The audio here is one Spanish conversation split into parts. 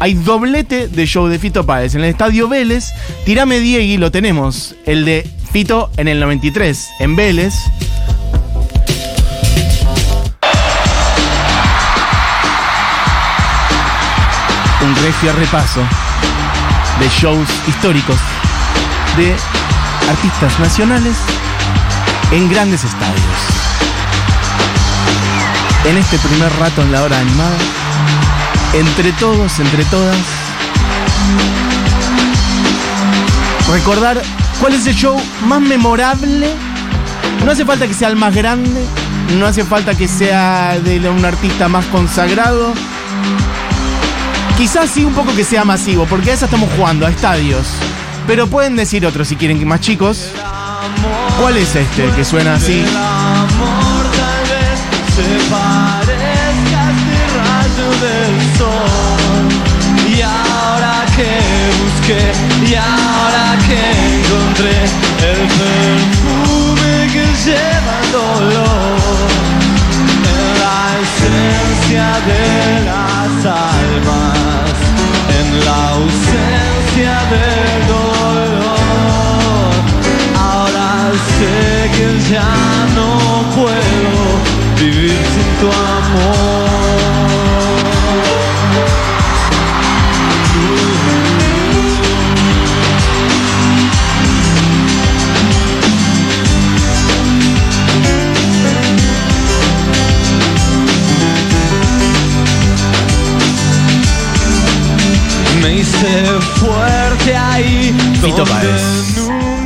hay doblete de show de Fito Páez en el estadio Vélez. Tirame Diegui, lo tenemos. El de Fito en el 93, en Vélez. Un regio repaso de shows históricos de artistas nacionales en grandes estadios. En este primer rato en la hora animada, entre todos, entre todas, recordar cuál es el show más memorable. No hace falta que sea el más grande, no hace falta que sea de un artista más consagrado. Quizás sí un poco que sea masivo, porque a eso estamos jugando, a estadios. Pero pueden decir otros si quieren que más chicos. ¿Cuál es este que suena así? El perfume que lleva el dolor, en la esencia de las almas, en la ausencia del dolor. Ahora sé que ya no puedo vivir sin tu amor. Fito Páez.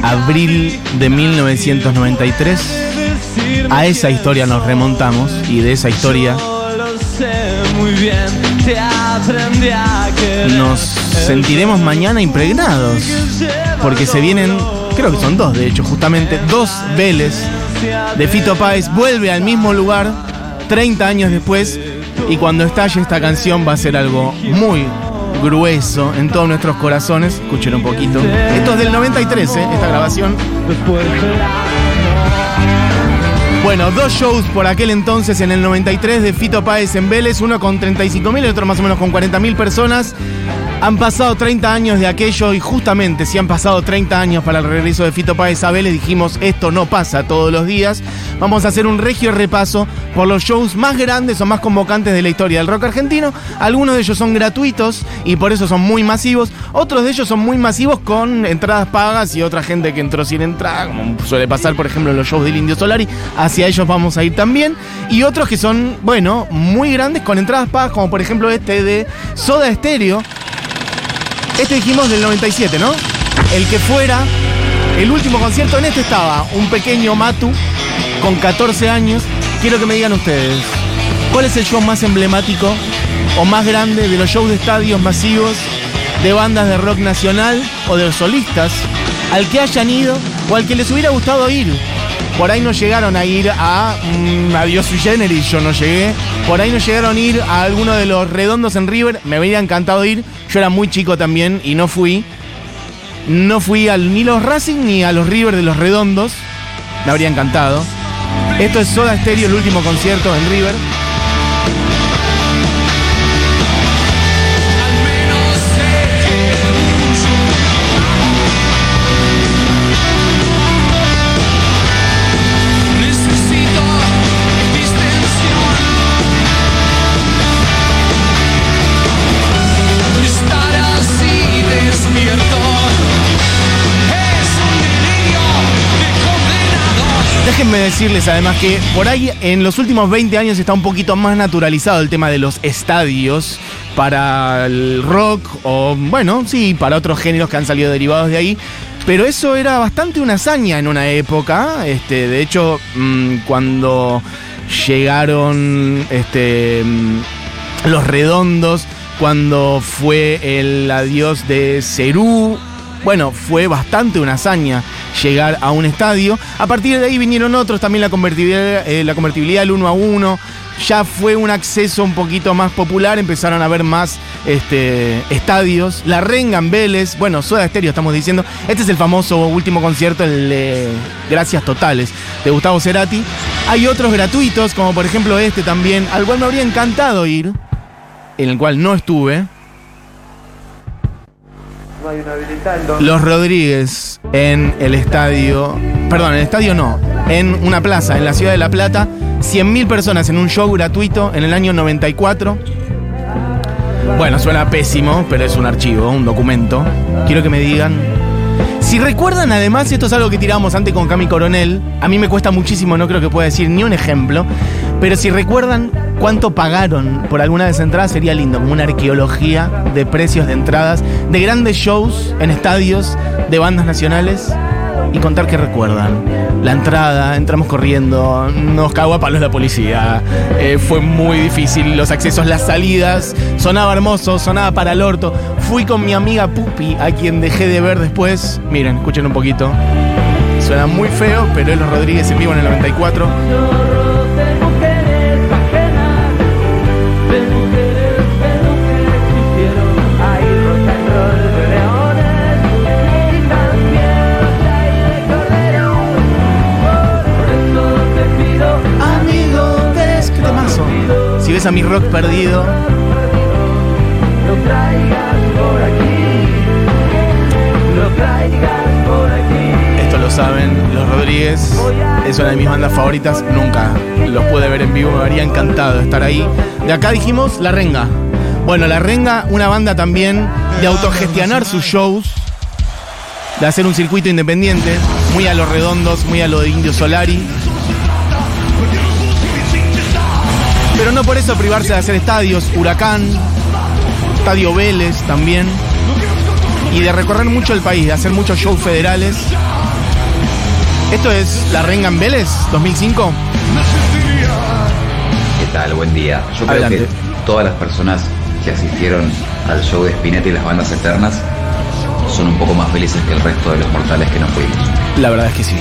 Abril de 1993. A esa historia nos remontamos y de esa historia nos sentiremos mañana impregnados. Porque se vienen, creo que son dos de hecho, justamente dos Vélez de Fito Páez. Vuelve al mismo lugar 30 años después y cuando estalle esta canción va a ser algo muy grueso en todos nuestros corazones. Escuchen un poquito. Esto es del 93, ¿eh? esta grabación. Bueno, dos shows por aquel entonces en el 93 de Fito Páez en Vélez, uno con 35.000 y otro más o menos con 40.000 personas. Han pasado 30 años de aquello y justamente si han pasado 30 años para el regreso de Fito Páez a Vélez dijimos esto no pasa todos los días. Vamos a hacer un regio repaso por los shows más grandes o más convocantes de la historia del rock argentino. Algunos de ellos son gratuitos y por eso son muy masivos. Otros de ellos son muy masivos con entradas pagas y otra gente que entró sin entrada, como suele pasar por ejemplo en los shows del Indio Solari. Hacia ellos vamos a ir también. Y otros que son, bueno, muy grandes con entradas pagas, como por ejemplo este de Soda Stereo. Este dijimos del 97, ¿no? El que fuera el último concierto. En este estaba un pequeño Matu con 14 años. Quiero que me digan ustedes, ¿cuál es el show más emblemático o más grande de los shows de estadios masivos de bandas de rock nacional o de solistas al que hayan ido o al que les hubiera gustado ir? Por ahí no llegaron a ir a mm, Adiós Sui Generis, yo no llegué. Por ahí no llegaron a ir a alguno de los redondos en River, me hubiera encantado ir. Yo era muy chico también y no fui. No fui al, ni los Racing ni a los River de los redondos. Me habría encantado. Esto es Soda Stereo, el último concierto en River. Déjenme decirles además que por ahí en los últimos 20 años está un poquito más naturalizado el tema de los estadios para el rock o bueno, sí, para otros géneros que han salido derivados de ahí. Pero eso era bastante una hazaña en una época. Este, de hecho, mm, cuando llegaron este, mm, los redondos, cuando fue el adiós de Cerú, bueno, fue bastante una hazaña llegar a un estadio. A partir de ahí vinieron otros, también la convertibilidad, eh, la convertibilidad del 1 a 1. Ya fue un acceso un poquito más popular, empezaron a haber más este, estadios. La Renga en Vélez, bueno, Soda Stereo estamos diciendo. Este es el famoso último concierto, el de Gracias Totales, de Gustavo Cerati. Hay otros gratuitos, como por ejemplo este también, al cual me habría encantado ir, en el cual no estuve. Los Rodríguez en el estadio, perdón, en el estadio no, en una plaza en la ciudad de La Plata, 100.000 personas en un show gratuito en el año 94. Bueno, suena pésimo, pero es un archivo, un documento. Quiero que me digan. Si recuerdan, además, esto es algo que tiramos antes con Cami Coronel, a mí me cuesta muchísimo, no creo que pueda decir ni un ejemplo, pero si recuerdan cuánto pagaron por alguna de esas entradas, sería lindo, como una arqueología de precios de entradas, de grandes shows en estadios, de bandas nacionales y contar qué recuerdan. La entrada, entramos corriendo, nos cagó a palos la policía, eh, fue muy difícil los accesos, las salidas, sonaba hermoso, sonaba para el orto. Fui con mi amiga Pupi, a quien dejé de ver después. Miren, escuchen un poquito. Suena muy feo, pero es los Rodríguez en vivo en el 94. Nunca los pude ver en vivo, me habría encantado estar ahí. De acá dijimos La Renga. Bueno, La Renga, una banda también de autogestionar sus shows, de hacer un circuito independiente, muy a los redondos, muy a lo de Indio Solari. Pero no por eso privarse de hacer estadios, Huracán, Estadio Vélez también. Y de recorrer mucho el país, de hacer muchos shows federales. Esto es La Renga en Vélez, 2005. ¿Qué tal? Buen día. Yo creo que todas las personas que asistieron al show de Spinetta y las bandas eternas son un poco más felices que el resto de los mortales que no fuimos. La verdad es que sí.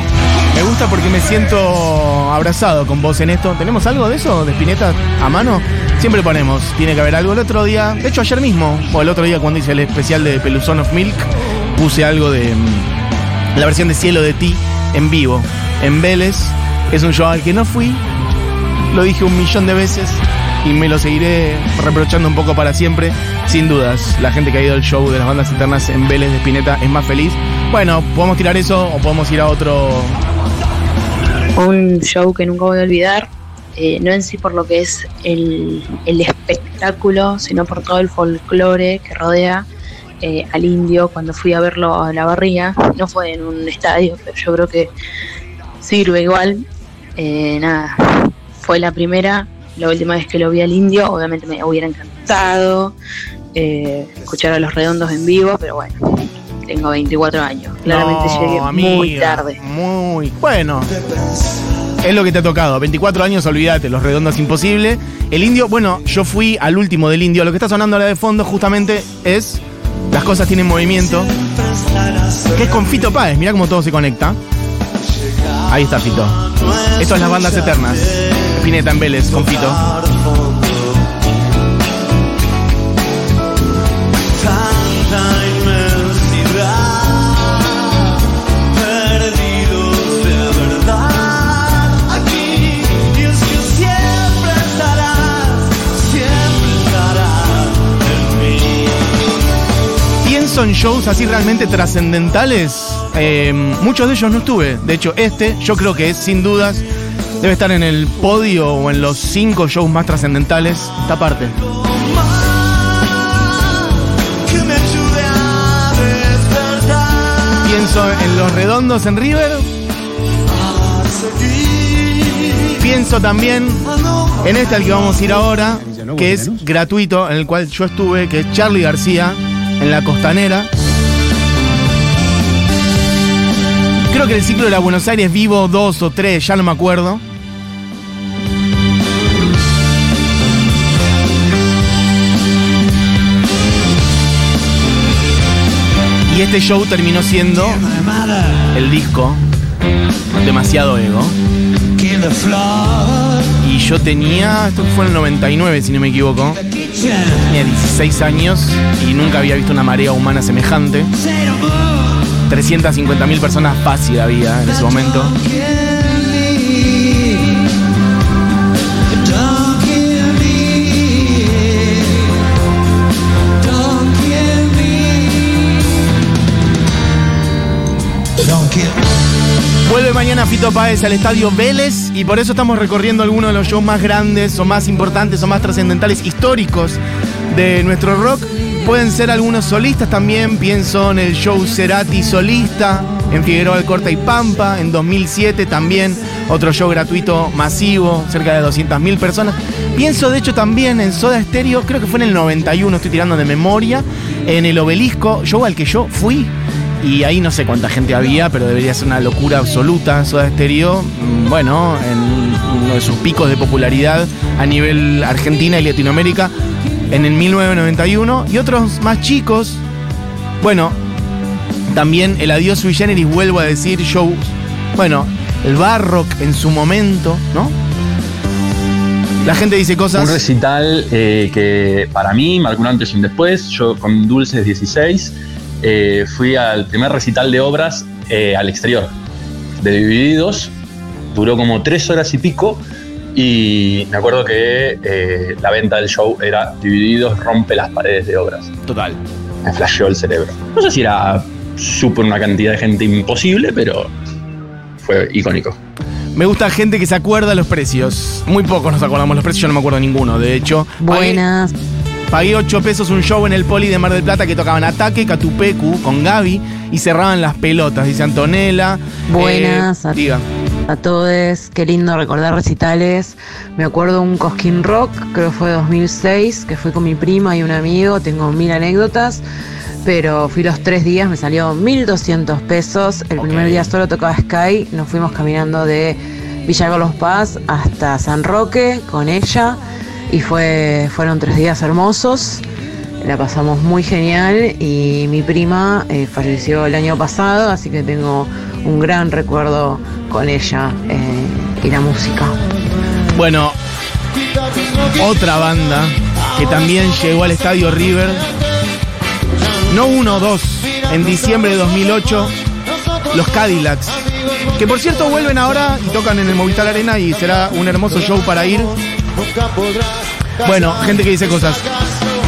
Me gusta porque me siento abrazado con vos en esto. ¿Tenemos algo de eso, de Spinetta, a mano? Siempre ponemos, tiene que haber algo. El otro día, de hecho ayer mismo, o el otro día cuando hice el especial de Peluzón of Milk, puse algo de mm, la versión de Cielo de Ti en vivo, en Vélez. Es un show al que no fui, lo dije un millón de veces y me lo seguiré reprochando un poco para siempre. Sin dudas, la gente que ha ido al show de las bandas eternas en Vélez de Spinetta es más feliz. Bueno, podemos tirar eso o podemos ir a otro. un show que nunca voy a olvidar, eh, no en sí por lo que es el, el espectáculo, sino por todo el folclore que rodea eh, al indio cuando fui a verlo a la barría. No fue en un estadio, pero yo creo que sirve igual. Eh, nada, fue la primera, la última vez que lo vi al indio, obviamente me hubiera encantado eh, escuchar a los redondos en vivo, pero bueno, tengo 24 años. Claramente No, llegué muy tarde. Muy. Bueno. Es lo que te ha tocado. 24 años, olvídate, los redondos imposible. El indio, bueno, yo fui al último del indio. Lo que está sonando ahora de fondo justamente es Las cosas tienen movimiento. Que es con Fito Páez. Mirá cómo todo se conecta. Ahí está Fito. Esto es las bandas eternas. Pineta en Vélez. En shows así realmente trascendentales. eh, muchos de ellos no estuve. De hecho, este yo creo que es sin dudas. Debe estar en el podio o en los cinco shows más trascendentales. Esta parte. Pienso en Los Redondos en River. Pienso también en este al que vamos a ir ahora, que es gratuito, en el cual yo estuve, que es Charlie García, en la costanera. Creo que el ciclo de la Buenos Aires vivo dos o tres, ya no me acuerdo. Y este show terminó siendo el disco Demasiado Ego. Y yo tenía, esto fue en el 99 si no me equivoco, tenía 16 años y nunca había visto una marea humana semejante. 350.000 personas fácil había en ese momento. Vuelve mañana Fito Páez al estadio Vélez y por eso estamos recorriendo algunos de los shows más grandes o más importantes o más trascendentales históricos de nuestro rock. Pueden ser algunos solistas también, pienso en el show Cerati solista, en Figueroa Alcorta y Pampa, en 2007 también, otro show gratuito masivo, cerca de 200.000 personas. Pienso de hecho también en Soda Stereo, creo que fue en el 91, estoy tirando de memoria, en el obelisco, show al que yo fui, y ahí no sé cuánta gente había, pero debería ser una locura absoluta. Soda Stereo, mm, bueno, en uno de sus picos de popularidad a nivel Argentina y Latinoamérica en el 1991. Y otros más chicos, bueno, también el Adiós Sui Generis, vuelvo a decir, shows, bueno, el Barrock en su momento, ¿no? La gente dice Un cosas. recital eh, que para mí marcó un antes y un después. Yo con Dulces 16 eh, fui al primer recital de obras eh, al exterior de Divididos. Duró como tres horas y pico. Y me acuerdo que eh, la venta del show era Divididos rompe las paredes de obras. Total. Me flasheó el cerebro. No sé si era súper una cantidad de gente imposible, pero fue icónico. Me gusta gente que se acuerda los precios. Muy pocos nos acordamos los precios, yo no me acuerdo ninguno. De hecho, pagué- Buenas. Pagué 8 pesos un show en el Poli de Mar del Plata que tocaban Ataque, Catupecu con Gaby y cerraban las pelotas, dice Antonella. Buenas. Eh, diga. A todos, qué lindo recordar recitales. Me acuerdo un Cosquín Rock, creo que fue 2006, que fui con mi prima y un amigo. Tengo mil anécdotas, pero fui los tres días, me salió 1200 pesos. El primer día solo tocaba Sky, nos fuimos caminando de Villa Carlos Paz hasta San Roque con ella y fue, fueron tres días hermosos. La pasamos muy genial y mi prima eh, falleció el año pasado, así que tengo un gran recuerdo con ella eh, y la música. Bueno, otra banda que también llegó al estadio River. No uno, dos. En diciembre de 2008, los Cadillacs. Que por cierto vuelven ahora y tocan en el Movistar Arena y será un hermoso show para ir. Bueno, gente que dice cosas.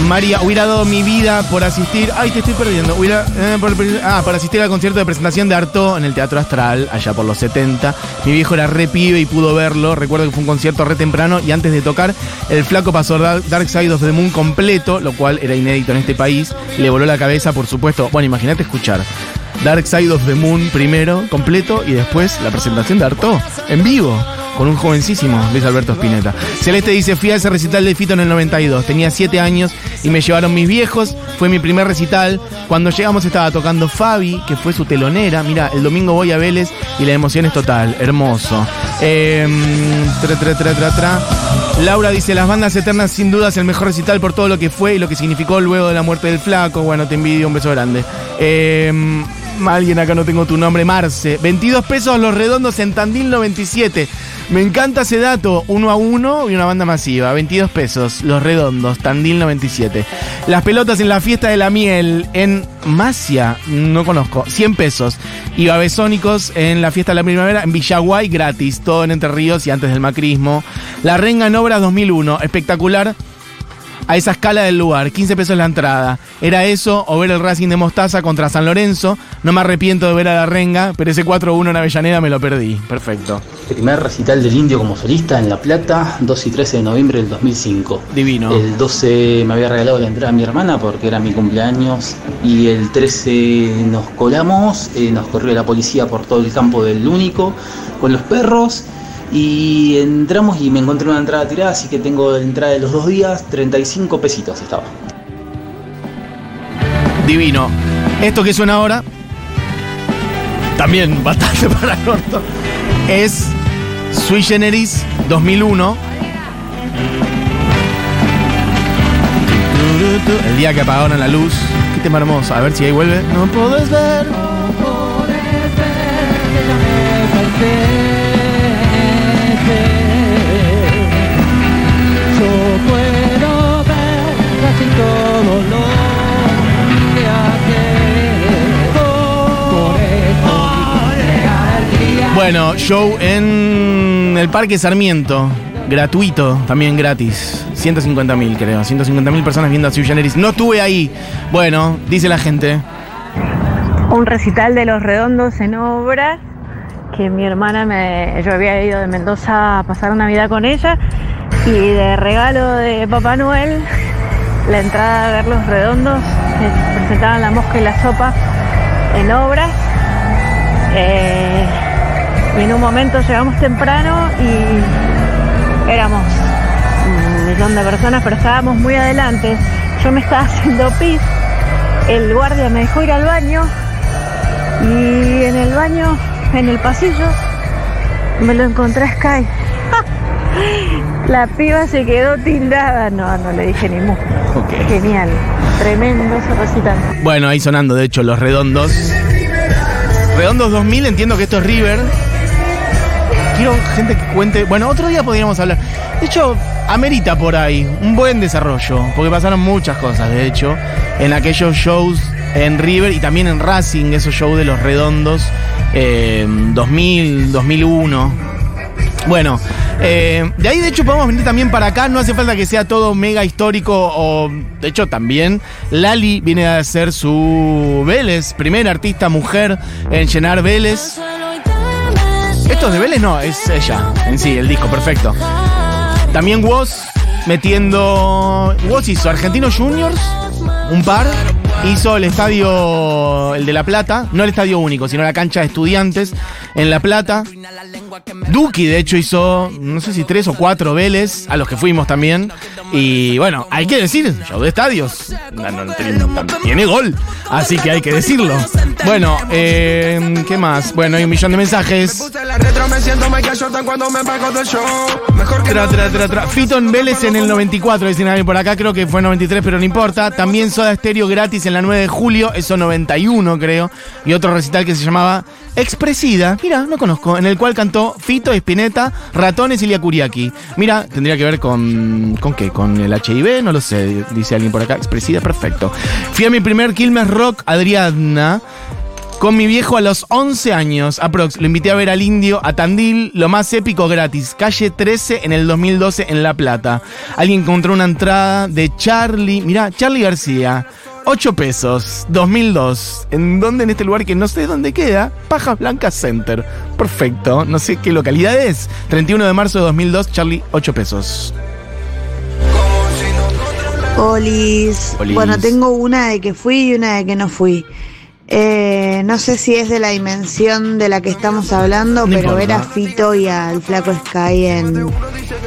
María, hubiera dado mi vida por asistir. Ay, te estoy perdiendo. Hubiera, eh, por, ah, asistir al concierto de presentación de Artaud en el Teatro Astral, allá por los 70. Mi viejo era re pibe y pudo verlo. Recuerdo que fue un concierto re temprano y antes de tocar, el flaco pasó Dark, Side of the Moon completo, lo cual era inédito en este país. Le voló la cabeza, por supuesto. Bueno, imagínate escuchar. Dark Side of the Moon primero, completo, y después la presentación de Artaud, en vivo, con un jovencísimo Luis Alberto Spinetta. Celeste dice, fui a ese recital de Fito en el 92, tenía 7 años y me llevaron mis viejos, fue mi primer recital. Cuando llegamos estaba tocando Fabi, que fue su telonera. Mira, el domingo voy a Vélez y la emoción es total, hermoso. Eh, tra, tra, tra. Laura dice, las bandas eternas sin duda es el mejor recital por todo lo que fue y lo que significó luego de la muerte del flaco. Bueno, te envidio, un beso grande. Eh, alguien acá no tengo tu nombre, Marce. 22 pesos los redondos en Tandil 97. Me encanta ese dato, uno a uno y una banda masiva. 22 pesos los redondos, Tandil 97. Las pelotas en la fiesta de la miel en Masia, no conozco, 100 pesos. Y babesónicos en la fiesta de la primavera en Villaguay, gratis, todo en Entre Ríos y antes del macrismo. La Renga en Obras 2001, espectacular a esa escala del lugar, 15 pesos la entrada. Era eso o ver el Racing de Mostaza contra San Lorenzo. No me arrepiento de ver a la Renga, pero ese 4-1 en Avellaneda me lo perdí. Perfecto. Primer recital del Indio como solista en La Plata, 2 y 13 de noviembre del 2005. Divino. El 12 me había regalado la entrada a mi hermana porque era mi cumpleaños y el 13 nos colamos, eh, nos corrió la policía por todo el campo del único con los perros y entramos y me encontré una entrada tirada, así que tengo entrada de los dos días, 35 pesitos estaba. Divino. Esto que suena ahora, también bastante para corto, es Sui Generis 2001. El día que apagaron la luz. Qué tema hermoso. A ver si ahí vuelve. No puedes ver. Bueno, show en el Parque Sarmiento. Gratuito, también gratis. 150 mil, creo. 150 mil personas viendo a Sui Generis. No estuve ahí. Bueno, dice la gente. un recital de los redondos en obras que mi hermana me. Yo había ido de Mendoza a pasar Navidad con ella y de regalo de Papá Noel la entrada a ver los redondos que presentaban la mosca y la sopa en obras. Eh, y en un momento llegamos temprano y éramos un millón de personas, pero estábamos muy adelante. Yo me estaba haciendo pis, el guardia me dejó ir al baño y en el baño, en el pasillo, me lo encontré a Sky. La piba se quedó tildada. No, no le dije ni mu. Genial. Tremendo ese recital. Bueno, ahí sonando, de hecho, los redondos. Redondos 2000, entiendo que esto es River. Quiero gente que cuente. Bueno, otro día podríamos hablar. De hecho, amerita por ahí un buen desarrollo, porque pasaron muchas cosas, de hecho, en aquellos shows en River y también en Racing, esos shows de los redondos, eh, 2000, 2001. Bueno, eh, de ahí de hecho podemos venir también para acá, no hace falta que sea todo mega histórico o de hecho también Lali viene a ser su Vélez, primera artista mujer en llenar Vélez. Esto es de Vélez, no, es ella en sí, el disco, perfecto. También Woz metiendo. Woz hizo Argentinos Juniors, un par. Hizo el estadio, el de La Plata, no el estadio único, sino la cancha de estudiantes en La Plata. Duki, de hecho, hizo, no sé si tres o cuatro Vélez, a los que fuimos también. Y bueno, hay que decir, show de estadios. No, no, tiene, tiene gol, así que hay que decirlo. Bueno, eh, ¿qué más? Bueno, hay un millón de mensajes. Tra, tra, tra, tra. Fito en Vélez en el 94, dicen alguien por acá, creo que fue 93, pero no importa. También Soda Estéreo gratis en la 9 de julio, eso 91 creo. Y otro recital que se llamaba Expresida, mira, no conozco, en el cual cantó Fito, Espineta, Ratones y Liacuriaki. Mira, tendría que ver con. ¿Con qué? ¿Con el HIV? No lo sé, dice alguien por acá. Expresida, perfecto. Fui a mi primer Quilmes Rock, Adriana. Con mi viejo a los 11 años, aprox. Lo invité a ver al indio, a Tandil, lo más épico gratis. Calle 13 en el 2012 en La Plata. Alguien encontró una entrada de Charlie. Mirá, Charlie García. 8 pesos, 2002. ¿En dónde? En este lugar que no sé dónde queda. Pajas Blancas Center. Perfecto. No sé qué localidad es. 31 de marzo de 2002, Charlie, 8 pesos. Olis. Olis. Bueno, tengo una de que fui y una de que no fui. Eh, no sé si es de la dimensión de la que estamos hablando, No pero ver a Fito y al Flaco Sky en,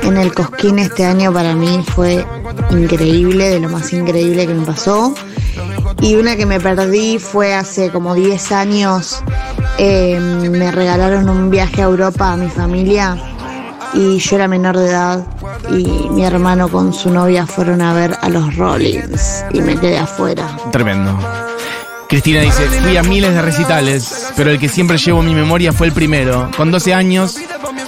en el Cosquín este año para mí fue increíble, de lo más increíble que me pasó. Y una que me perdí fue hace como 10 años. eh, me regalaron un viaje a Europa a mi familia y yo era menor de edad y mi hermano con su novia fueron a ver a los Rollins y me quedé afuera. Tremendo. Cristina dice, fui a miles de recitales, pero el que siempre llevo en mi memoria fue el primero. Con 12 años,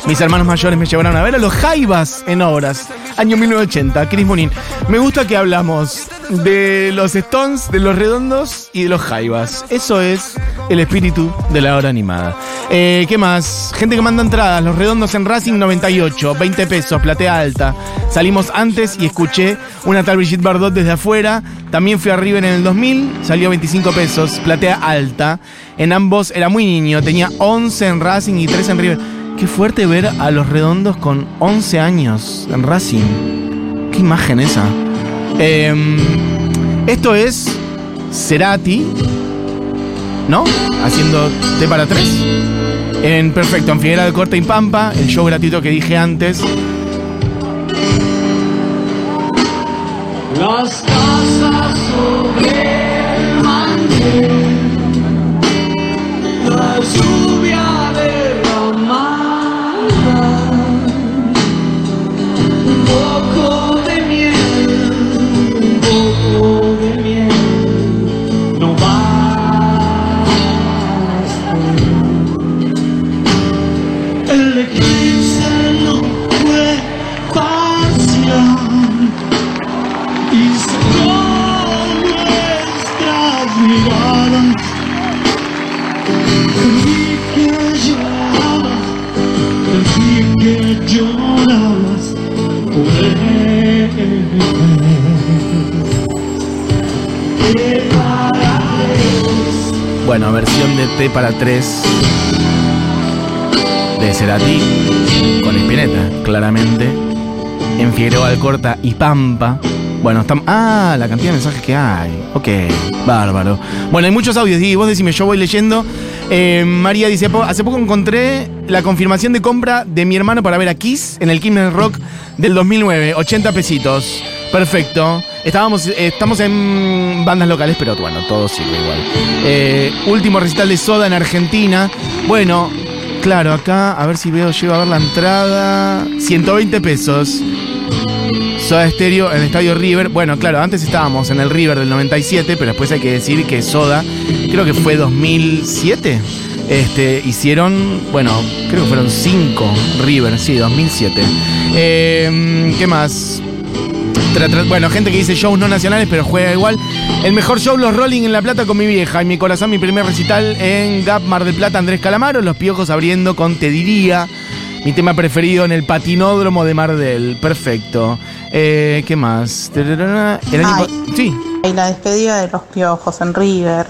mis hermanos mayores me llevaron a ver a los Jaivas en obras. Año 1980, Chris Monin. Me gusta que hablamos de los Stones, de los Redondos y de los Jaivas. Eso es el espíritu de la hora animada. Eh, ¿Qué más? Gente que manda entradas. Los Redondos en Racing 98, 20 pesos, platea alta. Salimos antes y escuché una tal Brigitte Bardot desde afuera. También fui a River en el 2000, salió 25 pesos, platea alta. En ambos era muy niño, tenía 11 en Racing y 3 en River. Qué fuerte ver a los redondos con 11 años en Racing. Qué imagen esa. Em, esto es Cerati, ¿no? Haciendo T para 3. En perfecto, en Figuera de Corte y Pampa, el show gratuito que dije antes. Las casas sobre el mantel, la lluvia derramada, un poco un Bueno, versión de T para 3. de Cerati con Spinetta, claramente. En Figueroa Alcorta y Pampa. Bueno, estamos. Ah, la cantidad de mensajes que hay. Ok, bárbaro. Bueno, hay muchos audios, y vos decime, yo voy leyendo. Eh, María dice: "Po- Hace poco encontré la confirmación de compra de mi hermano para ver a Kiss en el Kimmel Rock del 2009. 80 pesitos. Perfecto. Estábamos, eh, estamos en bandas locales, pero bueno, todo sirve igual. Eh, último recital de Soda en Argentina. Bueno, claro, acá, a ver si veo, llego a ver la entrada. 120 pesos. Soda Stereo en el Estadio River. Bueno, claro, antes estábamos en el River del 97, pero después hay que decir que Soda, creo que fue 2007. Este, hicieron, bueno, creo que fueron 5 River, sí, 2007. Eh, ¿Qué más? Bueno, gente que dice shows no nacionales, pero juega igual. El mejor show, los Rolling en La Plata con mi vieja. En mi corazón, mi primer recital en Gap Mar del Plata, Andrés Calamaro. Los piojos abriendo con Te diría. Mi tema preferido en el patinódromo de Mar del. Perfecto. Eh, ¿Qué más? Tararara. El año Ay. pa- Sí. Y la despedida de los piojos en River.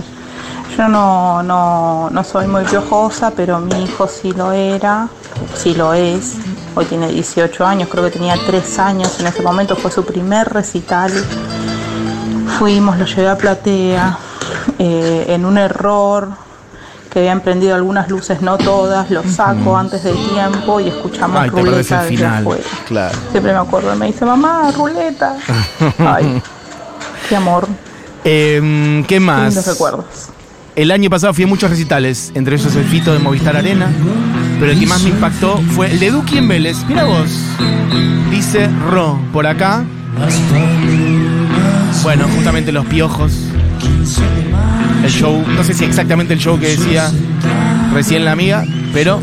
Yo no, no, no soy muy piojosa, pero mi hijo sí lo era, sí lo es. Hoy tiene 18 años, creo que tenía 3 años en ese momento, fue su primer recital. Fuimos, lo llevé a platea, eh, en un error, que habían prendido algunas luces, no todas, lo saco antes de tiempo y escuchamos Ay, ruleta desde afuera. Claro. Siempre me acuerdo, me dice, mamá, ruleta. Ay, qué amor, Em, ¿Qué qué más? lindos recuerdos. El año pasado fui a muchos recitales, entre ellos el Fito de Movistar Arena, pero el que más me impactó fue el de Duki en Vélez. Mira vos, dice Ro por acá. Bueno, justamente los piojos. El show, no sé si exactamente el show que decía recién la amiga, pero.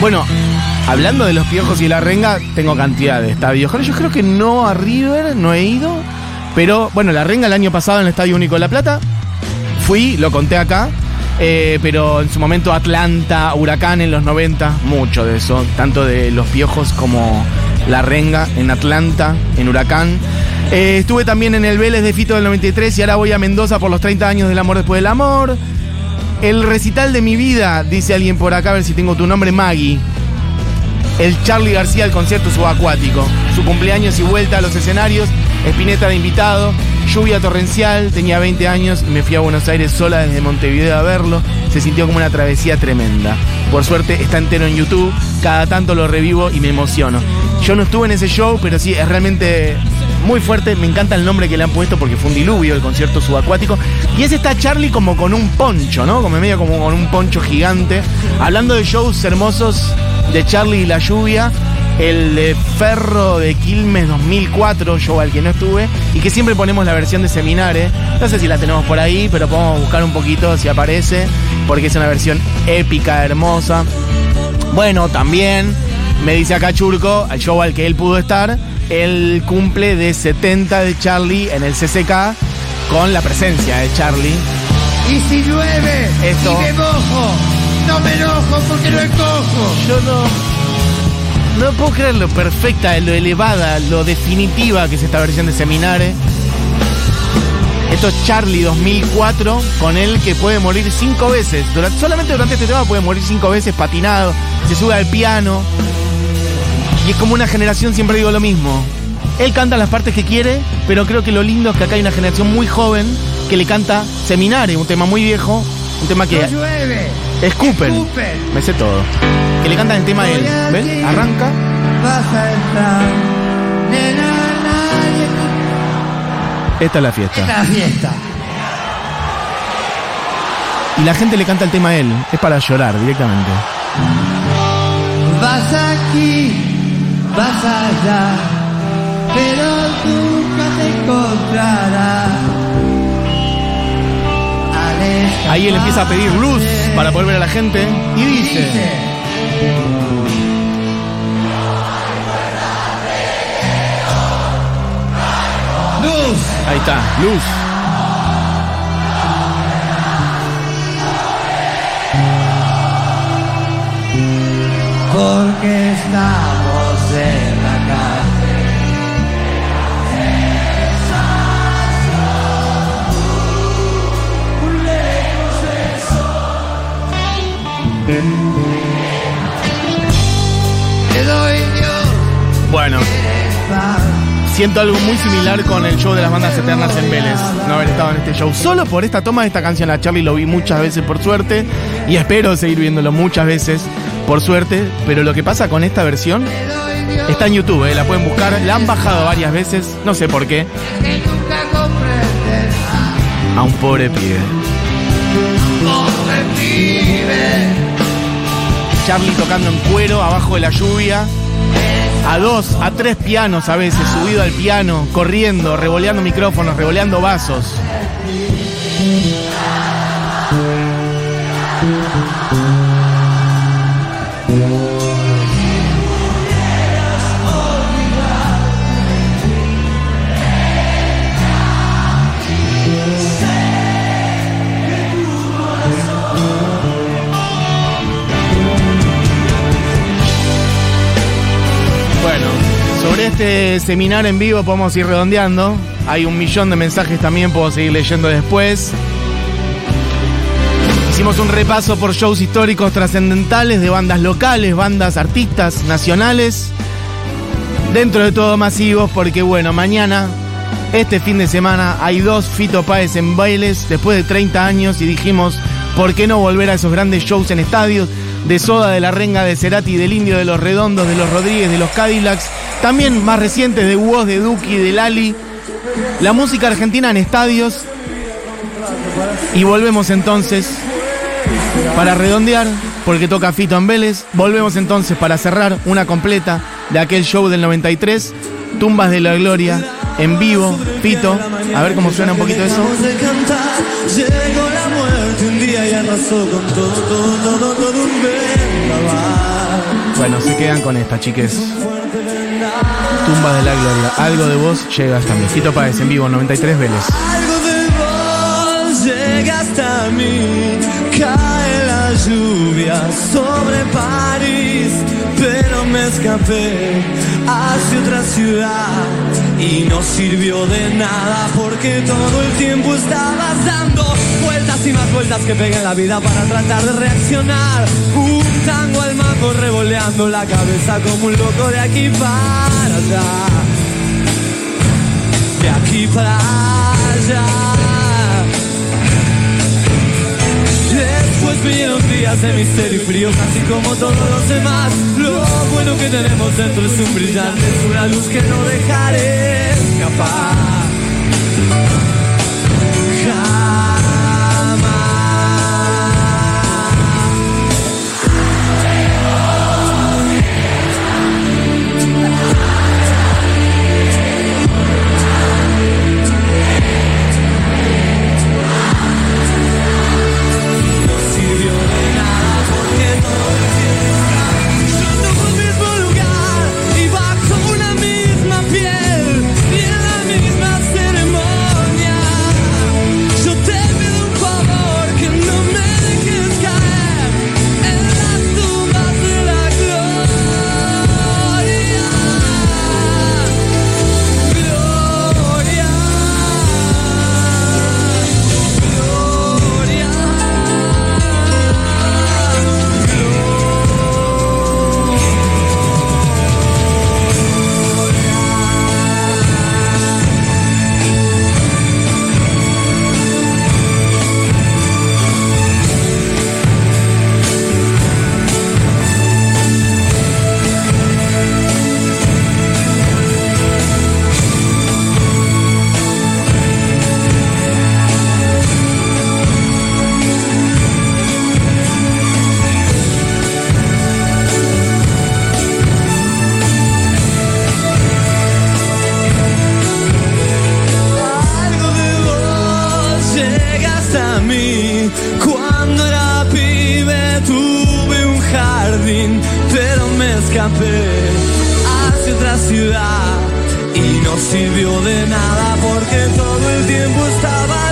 Bueno, hablando de los piojos y la renga, tengo cantidad de estadios. Yo creo que no a River, no he ido. Pero bueno, la renga el año pasado en el Estadio Único de La Plata. Fui, lo conté acá. Eh, pero en su momento Atlanta, Huracán en los 90, mucho de eso. Tanto de los piojos como la renga en Atlanta, en Huracán. Eh, estuve también en el Vélez de Fito del 93 y ahora voy a Mendoza por los 30 años del amor después del amor. El recital de mi vida, dice alguien por acá, a ver si tengo tu nombre, Maggie. El Charlie García, el concierto subacuático. Su cumpleaños y vuelta a los escenarios. Espineta de invitado. Lluvia torrencial. Tenía 20 años y me fui a Buenos Aires sola desde Montevideo a verlo. Se sintió como una travesía tremenda. Por suerte está entero en YouTube. Cada tanto lo revivo y me emociono. Yo no estuve en ese show, pero sí, es realmente muy fuerte. Me encanta el nombre que le han puesto porque fue un diluvio el concierto subacuático. Y ese está Charlie como con un poncho, ¿no? Como medio como con un poncho gigante. Hablando de shows hermosos de Charlie y la lluvia. El de Ferro de Quilmes 2004, show al que no estuve, y que siempre ponemos la versión de Seminare. No sé si la tenemos por ahí, pero podemos buscar un poquito si aparece, porque es una versión épica, hermosa. Bueno, también me dice acá Churco, al show al que él pudo estar, el cumple de 70 de Charlie en el CCK con la presencia de Charlie. Y si llueve Esto- y me mojo, no me enojo porque no escojo. Yo no. No puedo creer lo perfecta, lo elevada, lo definitiva que es esta versión de Seminare. Esto es Charlie 2004, con él que puede morir cinco veces. Durante- solamente durante este tema puede morir cinco veces patinado, se sube al piano. Y es como una generación, siempre digo lo mismo. Él canta las partes que quiere, pero creo que lo lindo es que acá hay una generación muy joven que le canta Seminare, un tema muy viejo, un tema que No llueve, escupen. escupen. Me sé todo. Que le cantan el tema a él. ¿Ven? Arranca. Vas a entrar, nena, nadie Esta es la fiesta. la fiesta. Y la gente le canta el tema a él. Es para llorar directamente. Vas aquí, vas allá, pero nunca te encontrarás. Ahí él empieza a pedir luz para poder ver a la gente. Y. Dice, Luz, Ahí está, luz. porque estamos en Siento algo muy similar con el show de las bandas eternas en Vélez. No haber estado en este show. Solo por esta toma de esta canción. A Charlie lo vi muchas veces por suerte. Y espero seguir viéndolo muchas veces por suerte. Pero lo que pasa con esta versión está en YouTube, eh, la pueden buscar. La han bajado varias veces. No sé por qué. A un pobre pibe. Charlie tocando en cuero abajo de la lluvia. A dos, a tres pianos a veces, subido al piano, corriendo, revoleando micrófonos, revoleando vasos. Este seminario en vivo podemos ir redondeando. Hay un millón de mensajes también, puedo seguir leyendo después. Hicimos un repaso por shows históricos trascendentales de bandas locales, bandas artistas nacionales. Dentro de todo masivos, porque bueno, mañana, este fin de semana, hay dos Fito Páez en bailes después de 30 años y dijimos, ¿por qué no volver a esos grandes shows en estadios? De Soda, de La Renga, de Cerati, del Indio, de los Redondos, de los Rodríguez, de los Cadillacs, también más recientes de Woz, de Duki, de Lali. La música argentina en estadios. Y volvemos entonces para redondear, porque toca Fito en Vélez. Volvemos entonces para cerrar una completa de aquel show del 93, Tumbas de la Gloria, en vivo, Fito. A ver cómo suena un poquito eso. Llegó la muerte un día y arrasó con todo, todo, todo, todo un vendaval. Bueno, se quedan con esta, chiques. Tumbas de la Gloria. Algo de vos llega hasta mí. Fito Páez en vivo, 93 Vélez. Algo de vos llega hasta mí, cae la lluvia sobre París, pero me escapé hacia otra ciudad y no sirvió de nada porque todo el tiempo estabas dando vueltas y más vueltas que pega en la vida para tratar de reaccionar. Un tango al mango revoleando la cabeza como un loco de aquí para allá de aquí para allá. Vinieron días de misterio y frío, así como todos los demás. Lo bueno que tenemos dentro es un brillante, es una luz que no dejaré escapar. jardín, pero me escapé hacia otra ciudad y no sirvió de nada porque todo el tiempo estaba